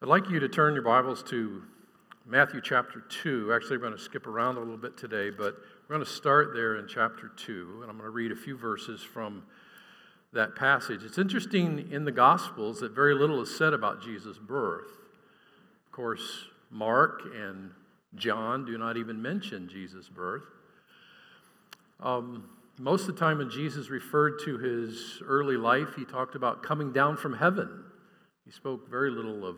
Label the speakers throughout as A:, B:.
A: I'd like you to turn your Bibles to Matthew chapter 2. Actually, we're going to skip around a little bit today, but we're going to start there in chapter 2, and I'm going to read a few verses from that passage. It's interesting in the Gospels that very little is said about Jesus' birth. Of course, Mark and John do not even mention Jesus' birth. Um, most of the time when Jesus referred to his early life, he talked about coming down from heaven. He spoke very little of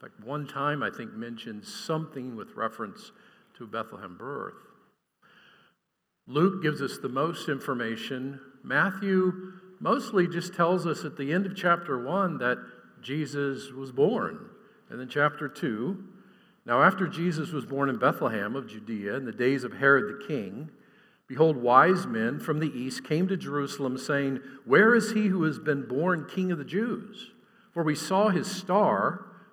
A: in fact, one time I think mentions something with reference to Bethlehem birth. Luke gives us the most information. Matthew mostly just tells us at the end of chapter 1 that Jesus was born. And then chapter 2, now after Jesus was born in Bethlehem of Judea in the days of Herod the king, behold, wise men from the east came to Jerusalem saying, Where is he who has been born king of the Jews? For we saw his star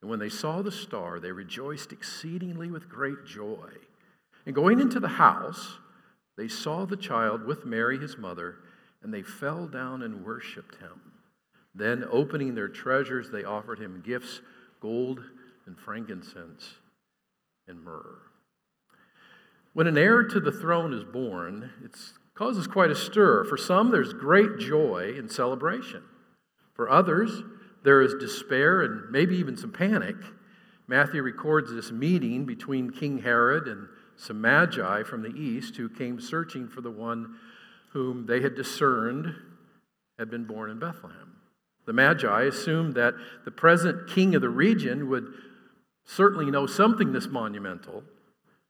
A: And when they saw the star, they rejoiced exceedingly with great joy. And going into the house, they saw the child with Mary, his mother, and they fell down and worshiped him. Then, opening their treasures, they offered him gifts gold and frankincense and myrrh. When an heir to the throne is born, it causes quite a stir. For some, there's great joy and celebration. For others, there is despair and maybe even some panic. Matthew records this meeting between King Herod and some magi from the east who came searching for the one whom they had discerned had been born in Bethlehem. The magi assumed that the present king of the region would certainly know something this monumental,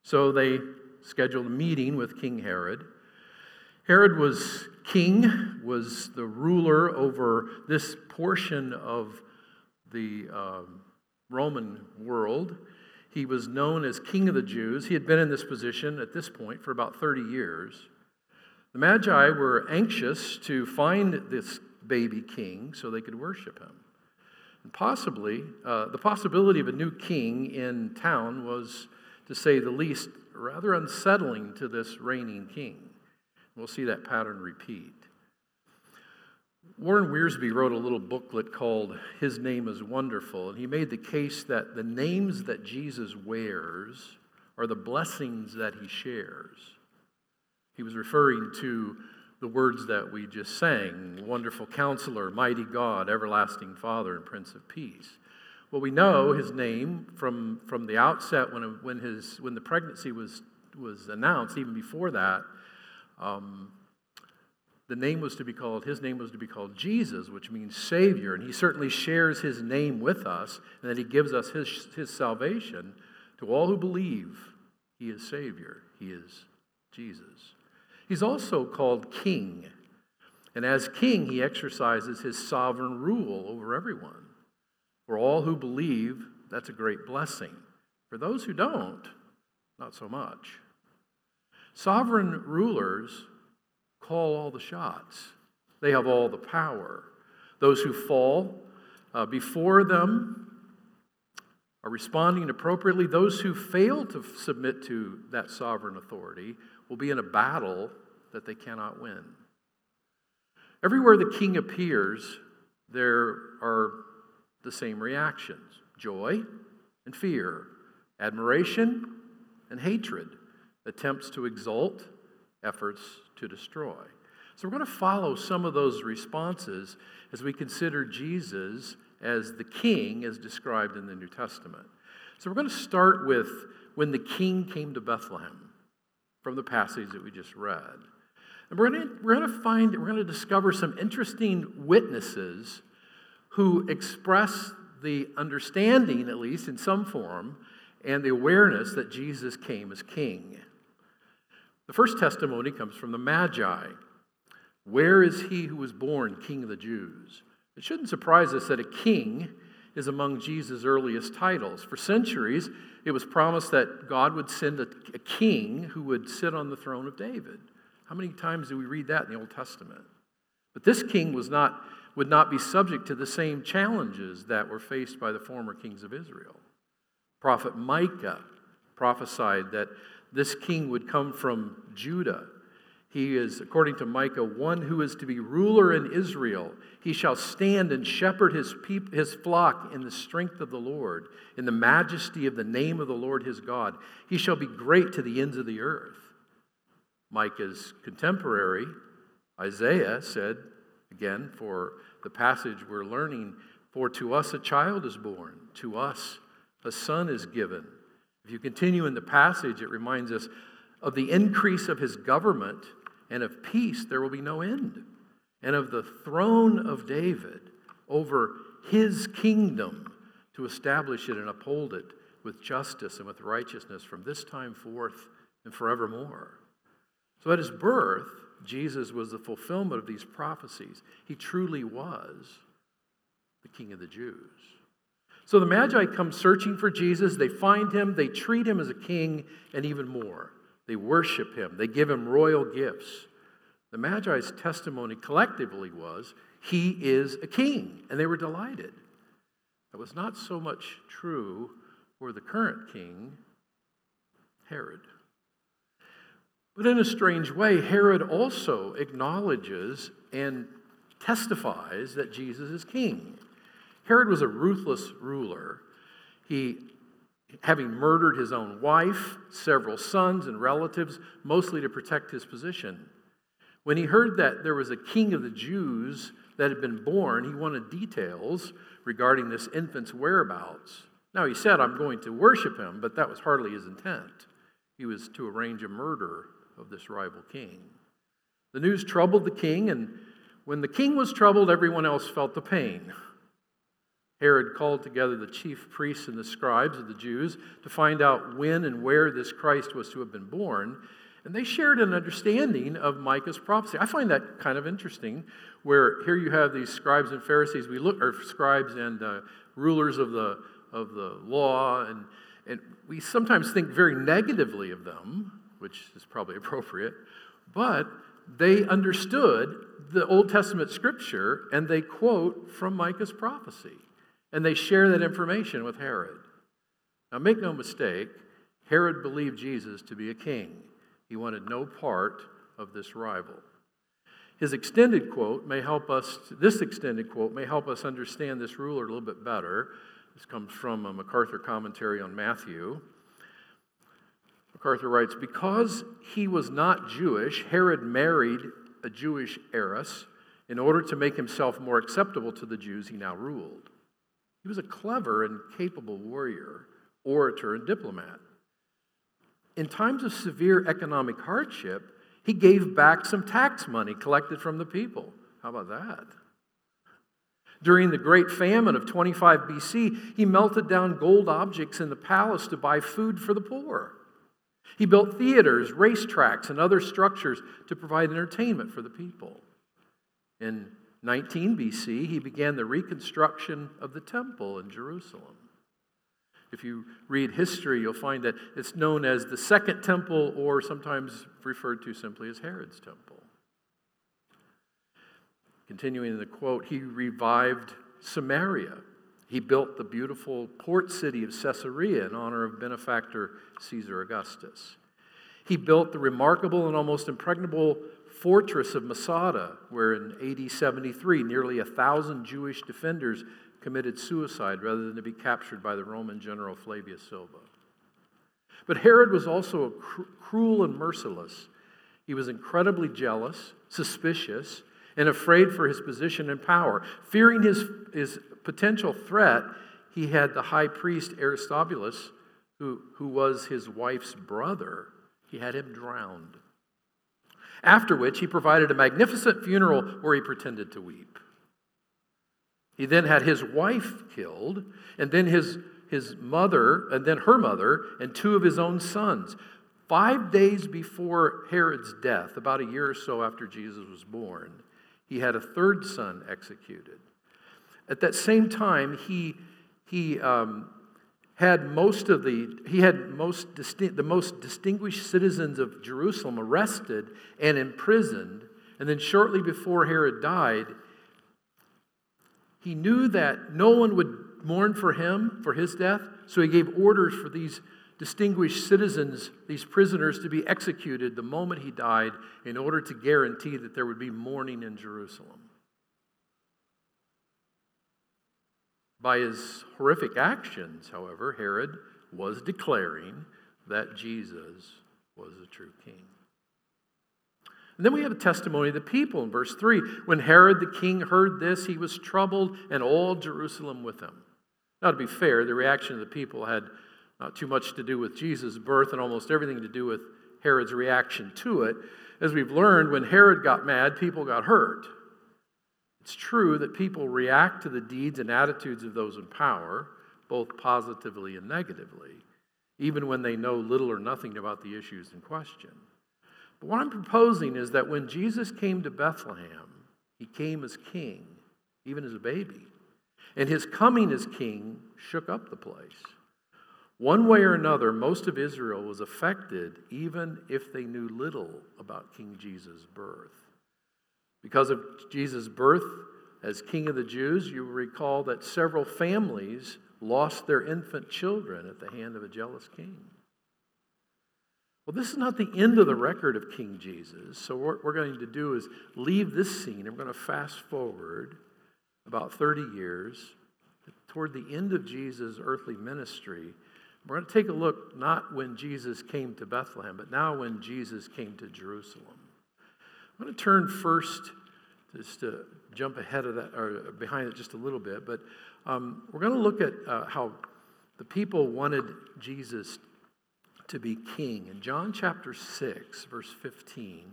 A: so they scheduled a meeting with King Herod. Herod was king, was the ruler over this portion of the uh, Roman world. He was known as King of the Jews. He had been in this position at this point for about 30 years. The Magi were anxious to find this baby king so they could worship him. And possibly, uh, the possibility of a new king in town was, to say the least, rather unsettling to this reigning king. We'll see that pattern repeat. Warren Wiersbe wrote a little booklet called His Name is Wonderful, and he made the case that the names that Jesus wears are the blessings that he shares. He was referring to the words that we just sang Wonderful Counselor, Mighty God, Everlasting Father, and Prince of Peace. Well, we know his name from, from the outset when, when, his, when the pregnancy was, was announced, even before that. Um, the name was to be called, his name was to be called Jesus, which means Savior. And he certainly shares his name with us, and that he gives us his, his salvation to all who believe he is Savior. He is Jesus. He's also called King. And as King, he exercises his sovereign rule over everyone. For all who believe, that's a great blessing. For those who don't, not so much. Sovereign rulers call all the shots, they have all the power. Those who fall uh, before them are responding appropriately. Those who fail to submit to that sovereign authority will be in a battle that they cannot win. Everywhere the king appears, there are the same reactions joy and fear, admiration and hatred attempts to exalt, efforts to destroy. So we're going to follow some of those responses as we consider Jesus as the king as described in the New Testament. So we're going to start with when the king came to Bethlehem from the passage that we just read. And we're going to, we're going to find, we're going to discover some interesting witnesses who express the understanding, at least in some form, and the awareness that Jesus came as king. The first testimony comes from the Magi. Where is he who was born king of the Jews? It shouldn't surprise us that a king is among Jesus' earliest titles. For centuries, it was promised that God would send a, a, king who would sit on the throne of David. How many times do we read that in the Old Testament? But this king was not, would not be subject to the same challenges that were faced by the former kings of Israel. Prophet Micah prophesied that this king would come from Judah. He is, according to Micah, one who is to be ruler in Israel. He shall stand and shepherd his, peop- his flock in the strength of the Lord, in the majesty of the name of the Lord his God. He shall be great to the ends of the earth. Micah's contemporary, Isaiah, said, again, for the passage we're learning, For to us a child is born, to us a son is given if you continue in the passage, it reminds us of the increase of his government, and of peace there will be no end, and of the throne of David over his kingdom to establish it and uphold it with justice and with righteousness from this time forth and forevermore. So at his birth, Jesus was the fulfillment of these prophecies. He truly was the King of the Jews. So the Magi come searching for Jesus. They find him, they treat him as a king, and even more. They worship him, they give him royal gifts. The Magi's testimony collectively was, He is a king, and they were delighted. That was not so much true for the current king, Herod. But in a strange way, Herod also acknowledges and testifies that Jesus is king. Herod was a ruthless ruler. He, having murdered his own wife, several sons, and relatives, mostly to protect his position. When he heard that there was a king of the Jews that had been born, he wanted details regarding this infant's whereabouts. Now, he said, I'm going to worship him, but that was hardly his intent. He was to arrange a murder of this rival king. The news troubled the king, and when the king was troubled, everyone else felt the pain. Herod called together the chief priests and the scribes of the Jews to find out when and where this Christ was to have been born. And they shared an understanding of Micah's prophecy. I find that kind of interesting, where here you have these scribes and Pharisees, we look, or scribes and uh, rulers of the, of the law, and, and we sometimes think very negatively of them, which is probably appropriate, but they understood the Old Testament scripture and they quote from Micah's prophecy. And they share that information with Herod. Now, make no mistake, Herod believed Jesus to be a king. He wanted no part of this rival. His extended quote may help us, this extended quote may help us understand this ruler a little bit better. This comes from a MacArthur commentary on Matthew. MacArthur writes Because he was not Jewish, Herod married a Jewish heiress in order to make himself more acceptable to the Jews he now ruled. He was a clever and capable warrior, orator, and diplomat. In times of severe economic hardship, he gave back some tax money collected from the people. How about that? During the great famine of 25 BC, he melted down gold objects in the palace to buy food for the poor. He built theaters, racetracks, and other structures to provide entertainment for the people. In 19 BC, he began the reconstruction of the temple in Jerusalem. If you read history, you'll find that it's known as the Second Temple, or sometimes referred to simply as Herod's Temple. Continuing the quote, he revived Samaria. He built the beautiful port city of Caesarea in honor of benefactor Caesar Augustus. He built the remarkable and almost impregnable fortress of Masada, where in AD 73, nearly a thousand Jewish defenders committed suicide rather than to be captured by the Roman general Flavius Silva. But Herod was also cr- cruel and merciless. He was incredibly jealous, suspicious, and afraid for his position and power. Fearing his, his potential threat, he had the high priest Aristobulus, who, who was his wife's brother, he had him drowned. After which, he provided a magnificent funeral where he pretended to weep. He then had his wife killed, and then his, his mother, and then her mother, and two of his own sons. Five days before Herod's death, about a year or so after Jesus was born, he had a third son executed. At that same time, he, he um, had most of the he had most distinct, the most distinguished citizens of Jerusalem arrested and imprisoned. And then shortly before Herod died, he knew that no one would mourn for him for his death, so he gave orders for these distinguished citizens, these prisoners, to be executed the moment he died in order to guarantee that there would be mourning in Jerusalem. By his horrific actions, however, Herod was declaring that Jesus was a true king. And then we have a testimony of the people in verse 3. When Herod the king heard this, he was troubled, and all Jerusalem with him. Now, to be fair, the reaction of the people had not too much to do with Jesus' birth and almost everything to do with Herod's reaction to it. As we've learned, when Herod got mad, people got hurt. It's true that people react to the deeds and attitudes of those in power, both positively and negatively, even when they know little or nothing about the issues in question. But what I'm proposing is that when Jesus came to Bethlehem, he came as king, even as a baby. And his coming as king shook up the place. One way or another, most of Israel was affected, even if they knew little about King Jesus' birth. Because of Jesus' birth as King of the Jews, you recall that several families lost their infant children at the hand of a jealous king. Well, this is not the end of the record of King Jesus. So, what we're going to do is leave this scene and we're going to fast forward about 30 years toward the end of Jesus' earthly ministry we're going to take a look not when Jesus came to Bethlehem, but now when Jesus came to Jerusalem. I'm going to turn first, just to jump ahead of that, or behind it just a little bit, but um, we're going to look at uh, how the people wanted Jesus to be king. In John chapter 6, verse 15,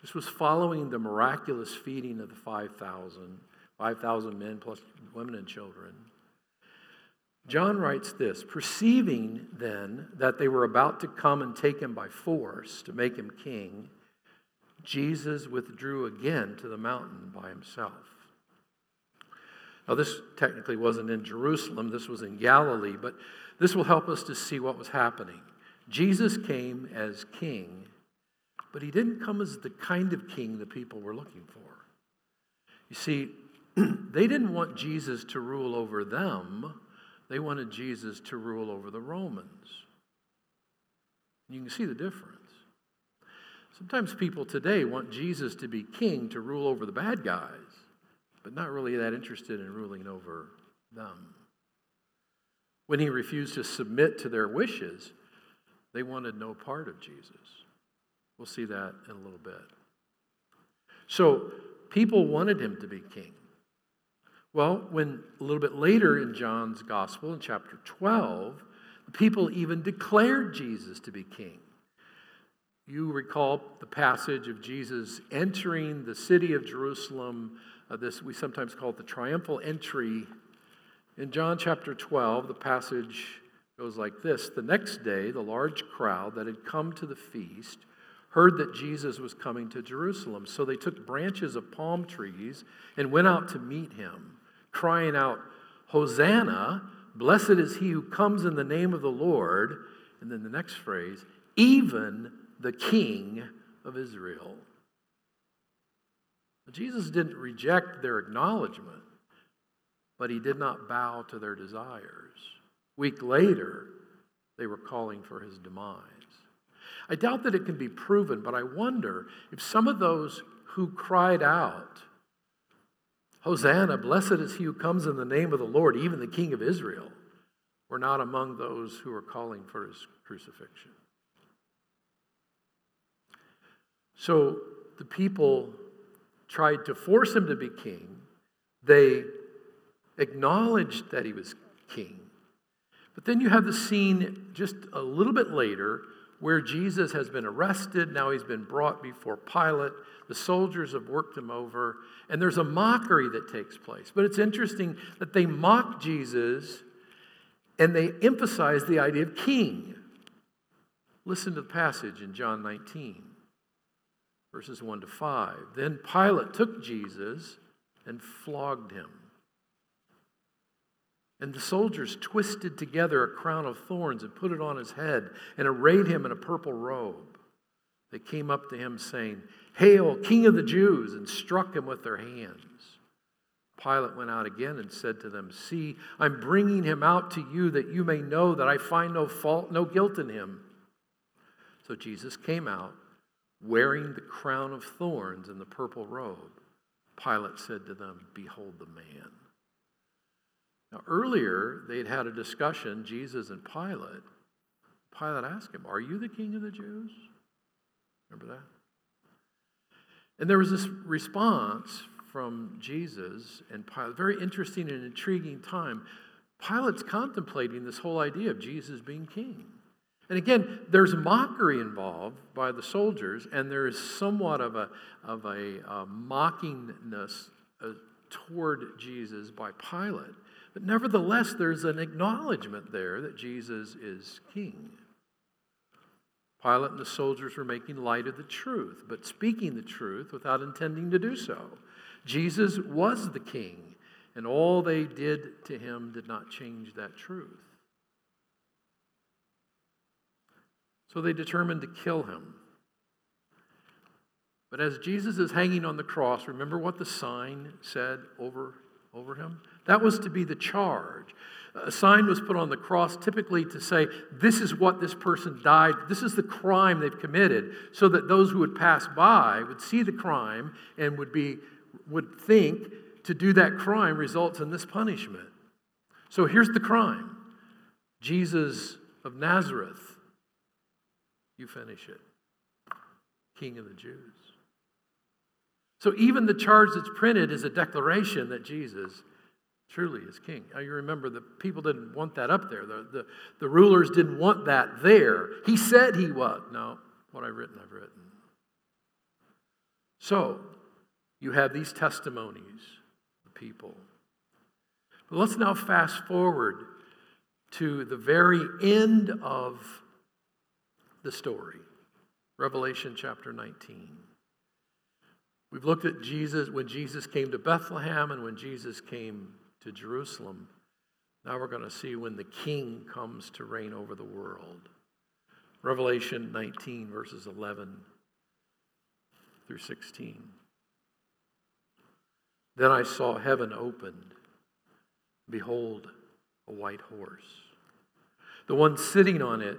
A: this was following the miraculous feeding of the 5,000, 5,000 men plus women and children. John writes this Perceiving then that they were about to come and take him by force to make him king, Jesus withdrew again to the mountain by himself. Now, this technically wasn't in Jerusalem, this was in Galilee, but this will help us to see what was happening. Jesus came as king, but he didn't come as the kind of king the people were looking for. You see, they didn't want Jesus to rule over them they wanted Jesus to rule over the Romans. You can see the difference. Sometimes people today want Jesus to be king to rule over the bad guys, but not really that interested in ruling over them. When he refused to submit to their wishes, they wanted no part of Jesus. We'll see that in a little bit. So, people wanted him to be king. Well, when a little bit later in John's gospel, in chapter 12, people even declared Jesus to be king. You recall the passage of Jesus entering the city of Jerusalem. Uh, this we sometimes call it the triumphal entry. In John chapter 12, the passage goes like this The next day, the large crowd that had come to the feast heard that Jesus was coming to Jerusalem. So they took branches of palm trees and went out to meet him crying out, Hosanna, blessed is he who comes in the name of the Lord. And then the next phrase, even the King of Israel. Jesus didn't reject their acknowledgement, but he did not bow to their desires. A week later, they were calling for his demise. I doubt that it can be proven, but I wonder if some of those who cried out Hosanna, blessed is he who comes in the name of the Lord, even the King of Israel, were not among those who were calling for his crucifixion. So the people tried to force him to be king. They acknowledged that he was king, But then you have the scene just a little bit later where Jesus has been arrested. Now he's been brought before Pilate. The soldiers have worked him over, and there's a mockery that takes place. But it's interesting that they mock Jesus and they emphasize the idea of king. Listen to the passage in John 19, verses 1 to 5. Then Pilate took Jesus and flogged him. And the soldiers twisted together a crown of thorns and put it on his head and arrayed him in a purple robe. They came up to him saying, Hail, King of the Jews, and struck him with their hands. Pilate went out again and said to them, See, I'm bringing him out to you that you may know that I find no fault, no guilt in him. So Jesus came out wearing the crown of thorns and the purple robe. Pilate said to them, Behold the man. Now, earlier, they'd had a discussion, Jesus and Pilate. Pilate asked him, Are you the king of the Jews? Remember that? And there was this response from Jesus and Pilate. Very interesting and intriguing time. Pilate's contemplating this whole idea of Jesus being king. And again, there's mockery involved by the soldiers, and there's somewhat of a, of a, a mockingness uh, toward Jesus by Pilate. But nevertheless, there's an acknowledgement there that Jesus is king. Pilate and the soldiers were making light of the truth, but speaking the truth without intending to do so. Jesus was the king, and all they did to him did not change that truth. So they determined to kill him. But as Jesus is hanging on the cross, remember what the sign said over, over him? That was to be the charge. A sign was put on the cross typically to say, This is what this person died, this is the crime they've committed, so that those who would pass by would see the crime and would, be, would think to do that crime results in this punishment. So here's the crime Jesus of Nazareth. You finish it. King of the Jews. So even the charge that's printed is a declaration that Jesus truly is king. Now you remember the people didn't want that up there. The, the, the rulers didn't want that there. He said he was. No, what I've written, I've written. So you have these testimonies, the people. But let's now fast forward to the very end of the story, Revelation chapter 19. We've looked at Jesus when Jesus came to Bethlehem and when Jesus came to Jerusalem. Now we're going to see when the king comes to reign over the world. Revelation 19, verses 11 through 16. Then I saw heaven opened. Behold, a white horse. The one sitting on it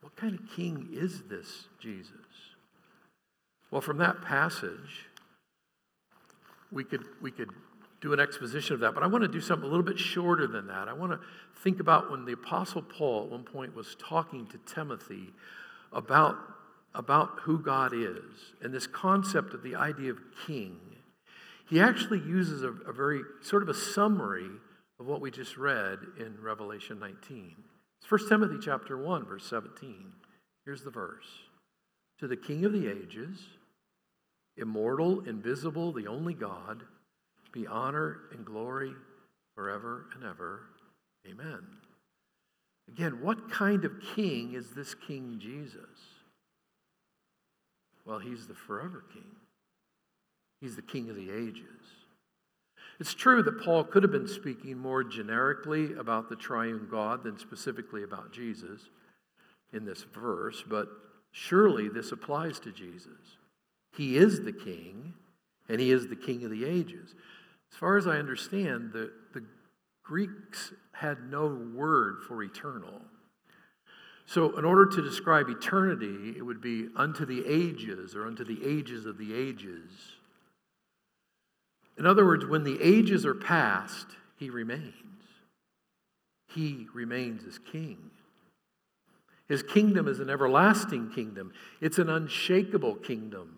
A: What kind of king is this Jesus? Well, from that passage, we could, we could do an exposition of that, but I want to do something a little bit shorter than that. I want to think about when the Apostle Paul at one point was talking to Timothy about, about who God is and this concept of the idea of king, he actually uses a, a very sort of a summary of what we just read in Revelation 19. It's 1 Timothy chapter 1, verse 17. Here's the verse. To the King of the ages, immortal, invisible, the only God, be honor and glory forever and ever. Amen. Again, what kind of king is this King Jesus? Well, he's the forever king. He's the king of the ages. It's true that Paul could have been speaking more generically about the triune God than specifically about Jesus in this verse, but surely this applies to Jesus. He is the king, and he is the king of the ages. As far as I understand, the, the Greeks had no word for eternal. So, in order to describe eternity, it would be unto the ages or unto the ages of the ages. In other words, when the ages are past, he remains. He remains as king. His kingdom is an everlasting kingdom, it's an unshakable kingdom.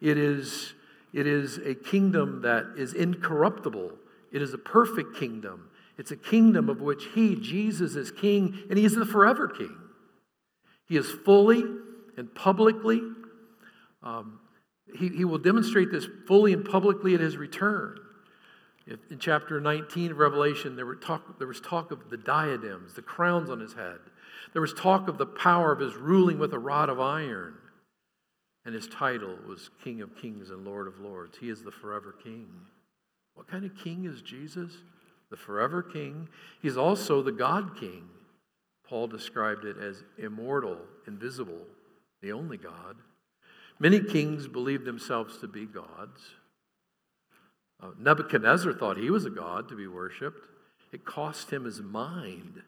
A: It is, it is a kingdom that is incorruptible, it is a perfect kingdom. It's a kingdom of which he, Jesus, is king, and he is the forever king. He is fully and publicly um, he, he will demonstrate this fully and publicly at his return. In chapter 19 of Revelation, there, were talk, there was talk of the diadems, the crowns on his head. There was talk of the power of his ruling with a rod of iron. And his title was King of Kings and Lord of Lords. He is the forever king. What kind of king is Jesus? The forever king. He's also the God king. Paul described it as immortal, invisible, the only God. Many kings believed themselves to be gods. Uh, Nebuchadnezzar thought he was a god to be worshiped. It cost him his mind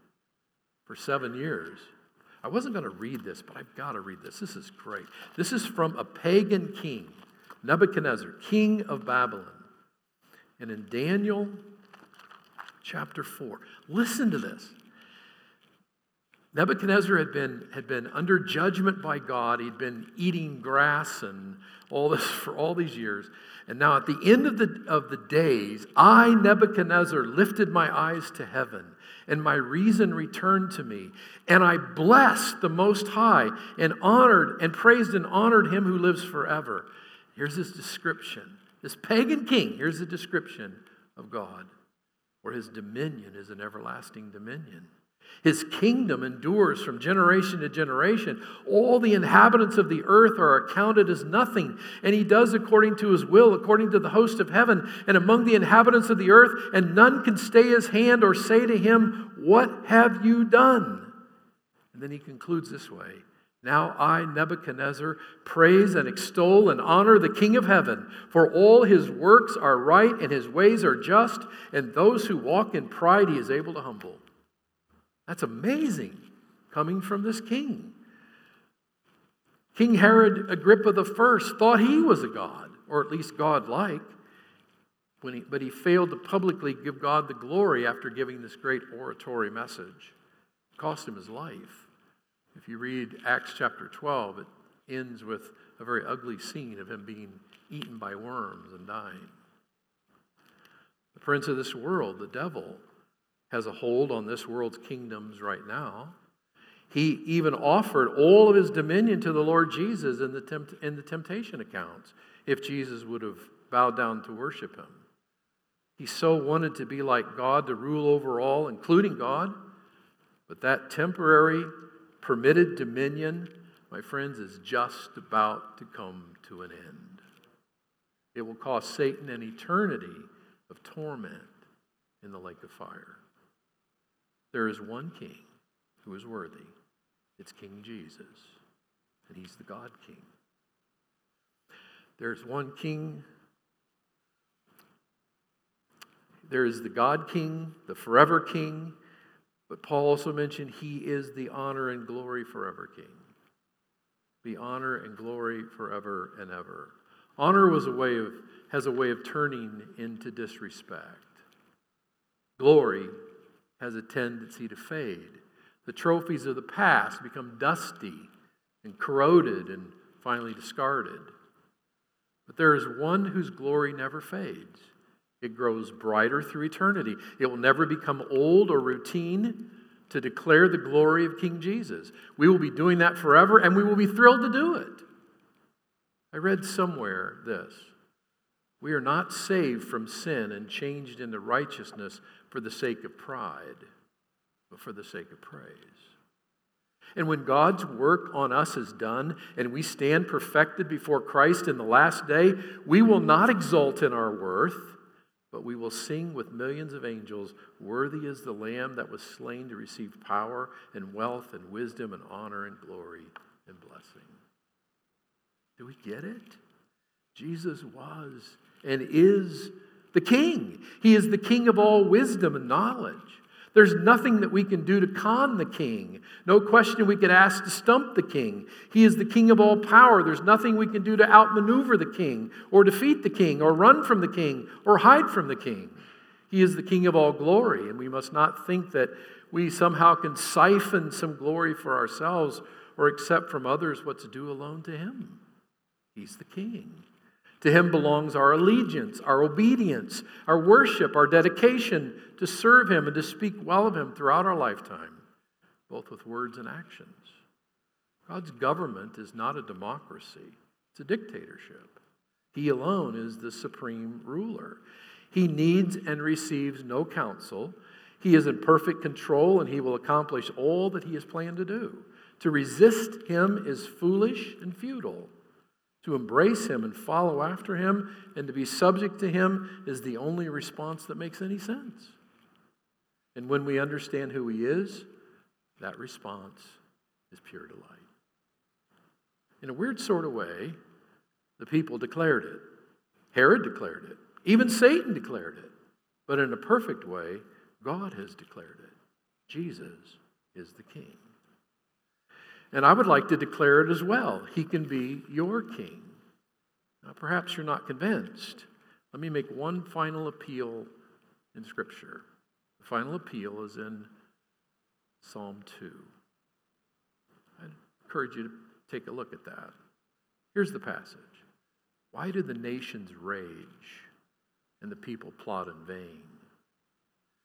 A: for seven years. I wasn't going to read this, but I've got to read this. This is great. This is from a pagan king, Nebuchadnezzar, king of Babylon. And in Daniel chapter 4, listen to this. Nebuchadnezzar had been, had been under judgment by God. He'd been eating grass and all this for all these years. And now at the end of the, of the days, I, Nebuchadnezzar, lifted my eyes to heaven, and my reason returned to me. And I blessed the Most High, and honored and praised and honored him who lives forever. Here's his description. This pagan king, here's the description of God, where his dominion is an everlasting dominion. His kingdom endures from generation to generation. All the inhabitants of the earth are accounted as nothing, and he does according to his will, according to the host of heaven, and among the inhabitants of the earth, and none can stay his hand or say to him, What have you done? And then he concludes this way Now I, Nebuchadnezzar, praise and extol and honor the King of heaven, for all his works are right and his ways are just, and those who walk in pride he is able to humble. That's amazing coming from this king. King Herod Agrippa I thought he was a god, or at least godlike, when he, but he failed to publicly give God the glory after giving this great oratory message. It cost him his life. If you read Acts chapter 12, it ends with a very ugly scene of him being eaten by worms and dying. The prince of this world, the devil, has a hold on this world's kingdoms right now. He even offered all of his dominion to the Lord Jesus in the, tempt- in the temptation accounts if Jesus would have bowed down to worship him. He so wanted to be like God, to rule over all, including God. But that temporary, permitted dominion, my friends, is just about to come to an end. It will cost Satan an eternity of torment in the lake of fire. There is one king who is worthy. It's King Jesus, and he's the God King. There's one king. There is the God King, the forever King, but Paul also mentioned he is the honor and glory forever King. The honor and glory forever and ever. Honor was a way of, has a way of turning into disrespect. Glory has a tendency to fade. The trophies of the past become dusty and corroded and finally discarded. But there is one whose glory never fades. It grows brighter through eternity. It will never become old or routine to declare the glory of King Jesus. We will be doing that forever and we will be thrilled to do it. I read somewhere this We are not saved from sin and changed into righteousness for the sake of pride, but for the sake of praise. And when God's work on us is done and we stand perfected before Christ in the last day, we will not exult in our worth, but we will sing with millions of angels, Worthy is the Lamb that was slain to receive power and wealth and wisdom and honor and glory and blessing. Do we get it? Jesus was and is the King. He is the King of all wisdom and knowledge. There's nothing that we can do to con the king. No question we could ask to stump the king. He is the king of all power. There's nothing we can do to outmaneuver the king or defeat the king or run from the king or hide from the king. He is the king of all glory, and we must not think that we somehow can siphon some glory for ourselves or accept from others what's due alone to him. He's the king. To him belongs our allegiance, our obedience, our worship, our dedication to serve him and to speak well of him throughout our lifetime, both with words and actions. God's government is not a democracy, it's a dictatorship. He alone is the supreme ruler. He needs and receives no counsel. He is in perfect control and he will accomplish all that he has planned to do. To resist him is foolish and futile. To embrace him and follow after him and to be subject to him is the only response that makes any sense. And when we understand who he is, that response is pure delight. In a weird sort of way, the people declared it. Herod declared it. Even Satan declared it. But in a perfect way, God has declared it. Jesus is the King. And I would like to declare it as well. He can be your king. Now, perhaps you're not convinced. Let me make one final appeal in Scripture. The final appeal is in Psalm 2. I encourage you to take a look at that. Here's the passage Why do the nations rage and the people plot in vain?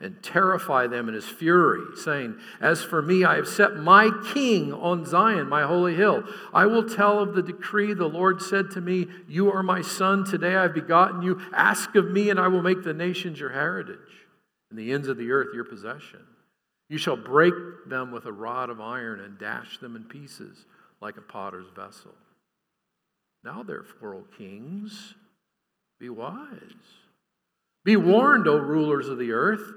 A: and terrify them in his fury, saying, As for me, I have set my king on Zion, my holy hill. I will tell of the decree the Lord said to me, You are my son. Today I have begotten you. Ask of me, and I will make the nations your heritage, and the ends of the earth your possession. You shall break them with a rod of iron and dash them in pieces like a potter's vessel. Now, therefore, O kings, be wise. Be warned, O rulers of the earth.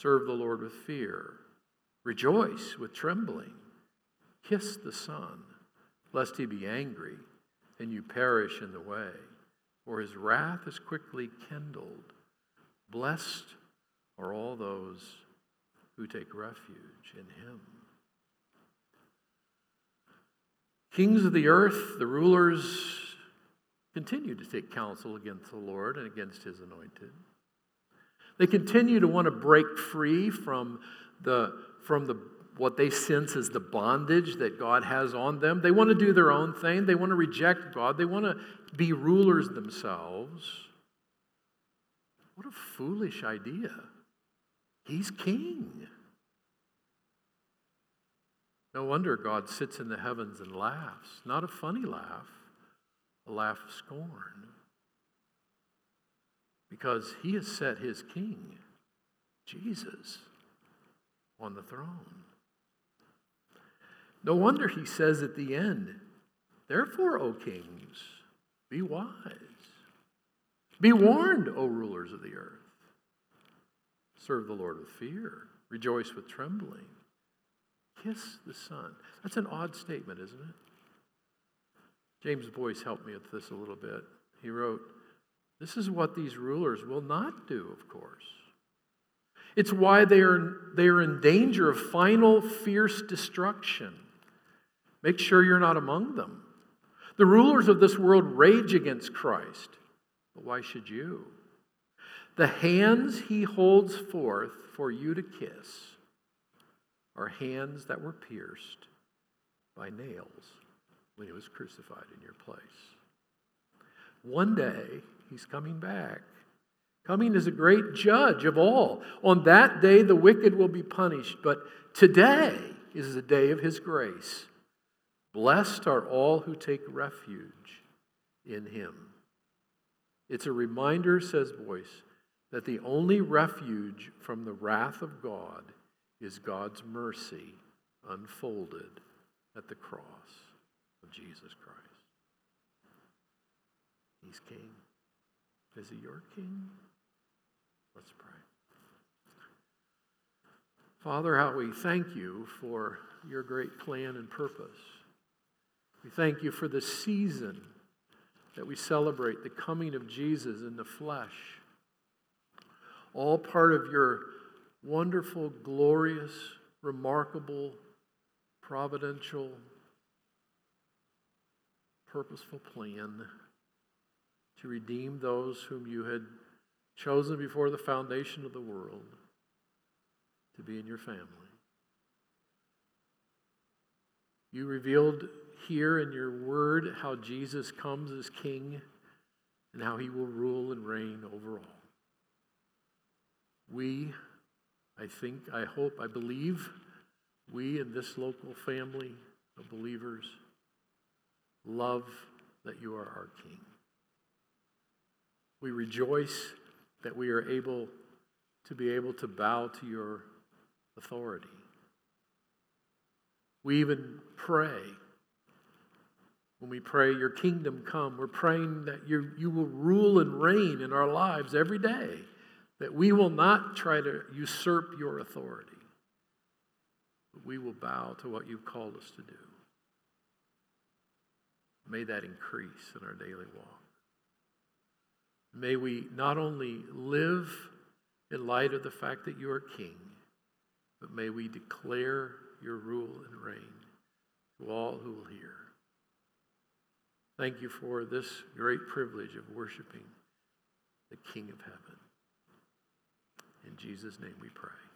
A: Serve the Lord with fear. Rejoice with trembling. Kiss the Son, lest he be angry and you perish in the way, for his wrath is quickly kindled. Blessed are all those who take refuge in him. Kings of the earth, the rulers, continue to take counsel against the Lord and against his anointed. They continue to want to break free from the from the what they sense is the bondage that God has on them. They want to do their own thing. They want to reject God. They want to be rulers themselves. What a foolish idea. He's king. No wonder God sits in the heavens and laughs. Not a funny laugh, a laugh of scorn because he has set his king, Jesus, on the throne. No wonder he says at the end, Therefore, O kings, be wise. Be warned, O rulers of the earth. Serve the Lord with fear. Rejoice with trembling. Kiss the Son. That's an odd statement, isn't it? James Boice helped me with this a little bit. He wrote, this is what these rulers will not do, of course. It's why they are, they are in danger of final fierce destruction. Make sure you're not among them. The rulers of this world rage against Christ, but why should you? The hands he holds forth for you to kiss are hands that were pierced by nails when he was crucified in your place. One day, He's coming back. Coming as a great judge of all. On that day, the wicked will be punished, but today is the day of his grace. Blessed are all who take refuge in him. It's a reminder, says Boice, that the only refuge from the wrath of God is God's mercy unfolded at the cross of Jesus Christ. He's king. Is he your king? Let's pray. Father, how we thank you for your great plan and purpose. We thank you for the season that we celebrate the coming of Jesus in the flesh. All part of your wonderful, glorious, remarkable, providential, purposeful plan to redeem those whom you had chosen before the foundation of the world to be in your family. You revealed here in your word how Jesus comes as king and how he will rule and reign over all. We, I think, I hope, I believe, we in this local family of believers love that you are our king. We rejoice that we are able to be able to bow to your authority. We even pray. When we pray, Your kingdom come, we're praying that you, you will rule and reign in our lives every day, that we will not try to usurp your authority, but we will bow to what you've called us to do. May that increase in our daily walk. May we not only live in light of the fact that you are king, but may we declare your rule and reign to all who will hear. Thank you for this great privilege of worshiping the King of heaven. In Jesus' name we pray.